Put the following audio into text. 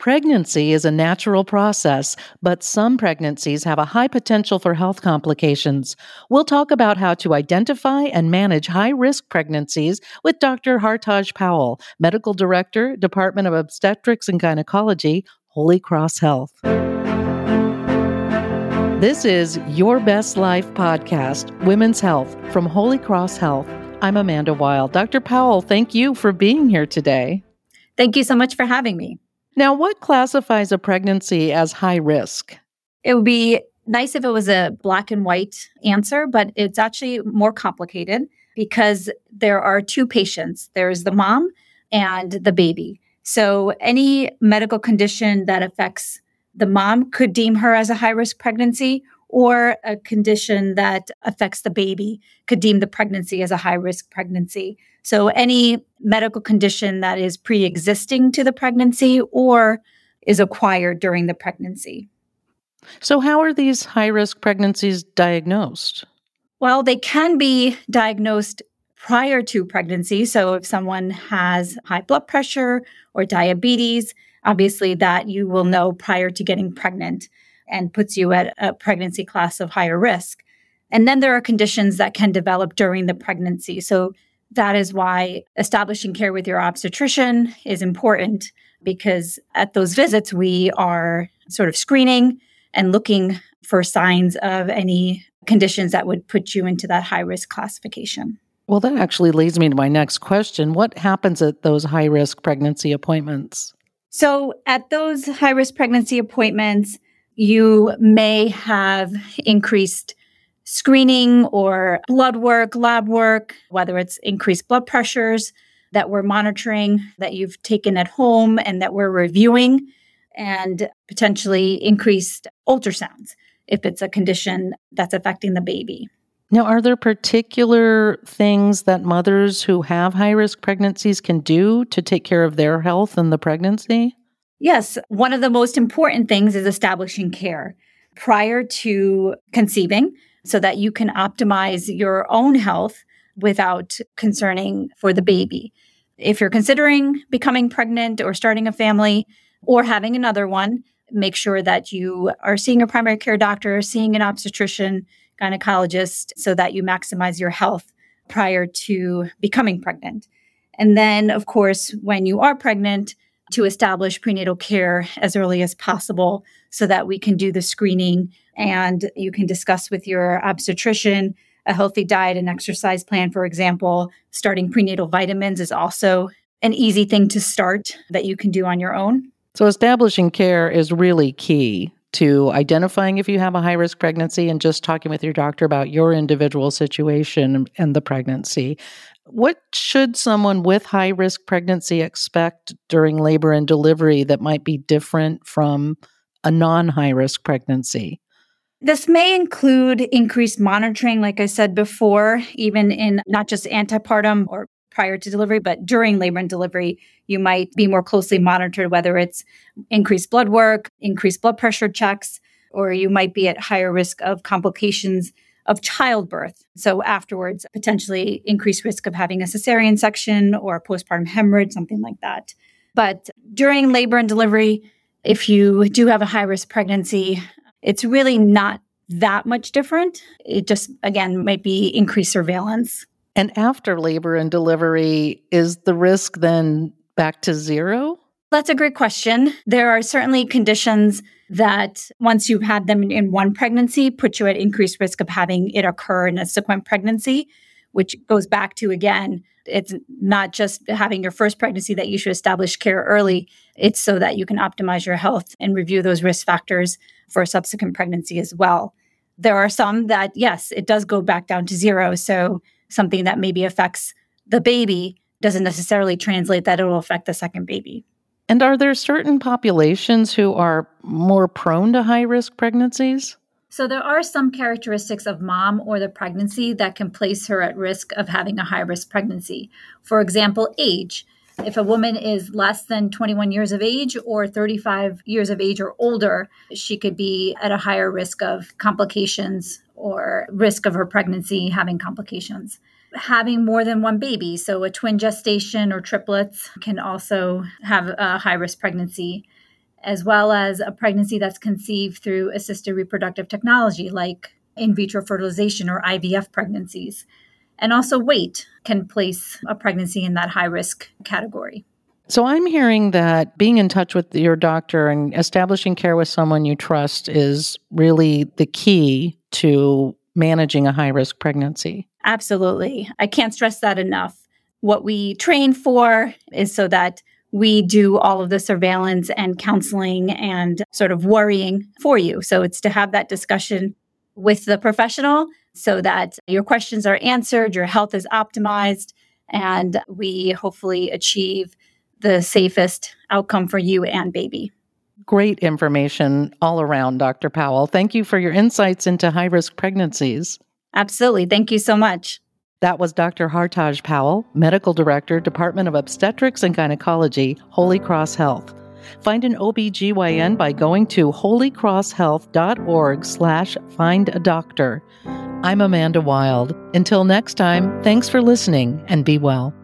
Pregnancy is a natural process, but some pregnancies have a high potential for health complications. We'll talk about how to identify and manage high risk pregnancies with Dr. Hartaj Powell, Medical Director, Department of Obstetrics and Gynecology, Holy Cross Health. This is Your Best Life podcast, Women's Health from Holy Cross Health. I'm Amanda Wild. Dr. Powell, thank you for being here today. Thank you so much for having me. Now, what classifies a pregnancy as high risk? It would be nice if it was a black and white answer, but it's actually more complicated because there are two patients there's the mom and the baby. So, any medical condition that affects the mom could deem her as a high risk pregnancy, or a condition that affects the baby could deem the pregnancy as a high risk pregnancy. So, any medical condition that is pre existing to the pregnancy or is acquired during the pregnancy. So, how are these high risk pregnancies diagnosed? Well, they can be diagnosed prior to pregnancy. So, if someone has high blood pressure or diabetes, obviously that you will know prior to getting pregnant and puts you at a pregnancy class of higher risk. And then there are conditions that can develop during the pregnancy. So that is why establishing care with your obstetrician is important because at those visits, we are sort of screening and looking for signs of any conditions that would put you into that high risk classification. Well, that actually leads me to my next question. What happens at those high risk pregnancy appointments? So, at those high risk pregnancy appointments, you may have increased screening or blood work, lab work, whether it's increased blood pressures that we're monitoring, that you've taken at home and that we're reviewing, and potentially increased ultrasounds if it's a condition that's affecting the baby. Now, are there particular things that mothers who have high risk pregnancies can do to take care of their health in the pregnancy? Yes, one of the most important things is establishing care prior to conceiving so that you can optimize your own health without concerning for the baby. If you're considering becoming pregnant or starting a family or having another one, make sure that you are seeing a primary care doctor, seeing an obstetrician, gynecologist, so that you maximize your health prior to becoming pregnant. And then, of course, when you are pregnant, to establish prenatal care as early as possible so that we can do the screening and you can discuss with your obstetrician a healthy diet and exercise plan, for example. Starting prenatal vitamins is also an easy thing to start that you can do on your own. So, establishing care is really key to identifying if you have a high risk pregnancy and just talking with your doctor about your individual situation and the pregnancy. What should someone with high risk pregnancy expect during labor and delivery that might be different from a non high risk pregnancy? This may include increased monitoring, like I said before, even in not just antepartum or prior to delivery, but during labor and delivery, you might be more closely monitored, whether it's increased blood work, increased blood pressure checks, or you might be at higher risk of complications of childbirth. So afterwards, potentially increased risk of having a cesarean section or postpartum hemorrhage, something like that. But during labor and delivery, if you do have a high risk pregnancy, it's really not that much different. It just, again, might be increased surveillance. And after labor and delivery, is the risk then back to zero? That's a great question. There are certainly conditions that once you've had them in one pregnancy, put you at increased risk of having it occur in a subsequent pregnancy, which goes back to again, it's not just having your first pregnancy that you should establish care early. It's so that you can optimize your health and review those risk factors for a subsequent pregnancy as well. There are some that, yes, it does go back down to zero. So something that maybe affects the baby doesn't necessarily translate that it will affect the second baby. And are there certain populations who are more prone to high risk pregnancies? So, there are some characteristics of mom or the pregnancy that can place her at risk of having a high risk pregnancy. For example, age. If a woman is less than 21 years of age or 35 years of age or older, she could be at a higher risk of complications or risk of her pregnancy having complications having more than one baby. So, a twin gestation or triplets can also have a high risk pregnancy. as well as a pregnancy that's conceived through assisted reproductive technology like in vitro fertilization or IVF pregnancies. And also, weight can place a pregnancy in that high risk category. So, I'm hearing that being in touch with your doctor and establishing care with someone you trust is really the key to managing a high risk pregnancy. Absolutely. I can't stress that enough. What we train for is so that we do all of the surveillance and counseling and sort of worrying for you. So it's to have that discussion with the professional so that your questions are answered, your health is optimized, and we hopefully achieve the safest outcome for you and baby. Great information all around, Dr. Powell. Thank you for your insights into high risk pregnancies. Absolutely. Thank you so much. That was Dr. Hartaj Powell, Medical Director, Department of Obstetrics and Gynecology, Holy Cross Health. Find an OBGYN by going to holycrosshealth.org slash find a doctor. I'm Amanda Wild. Until next time, thanks for listening and be well.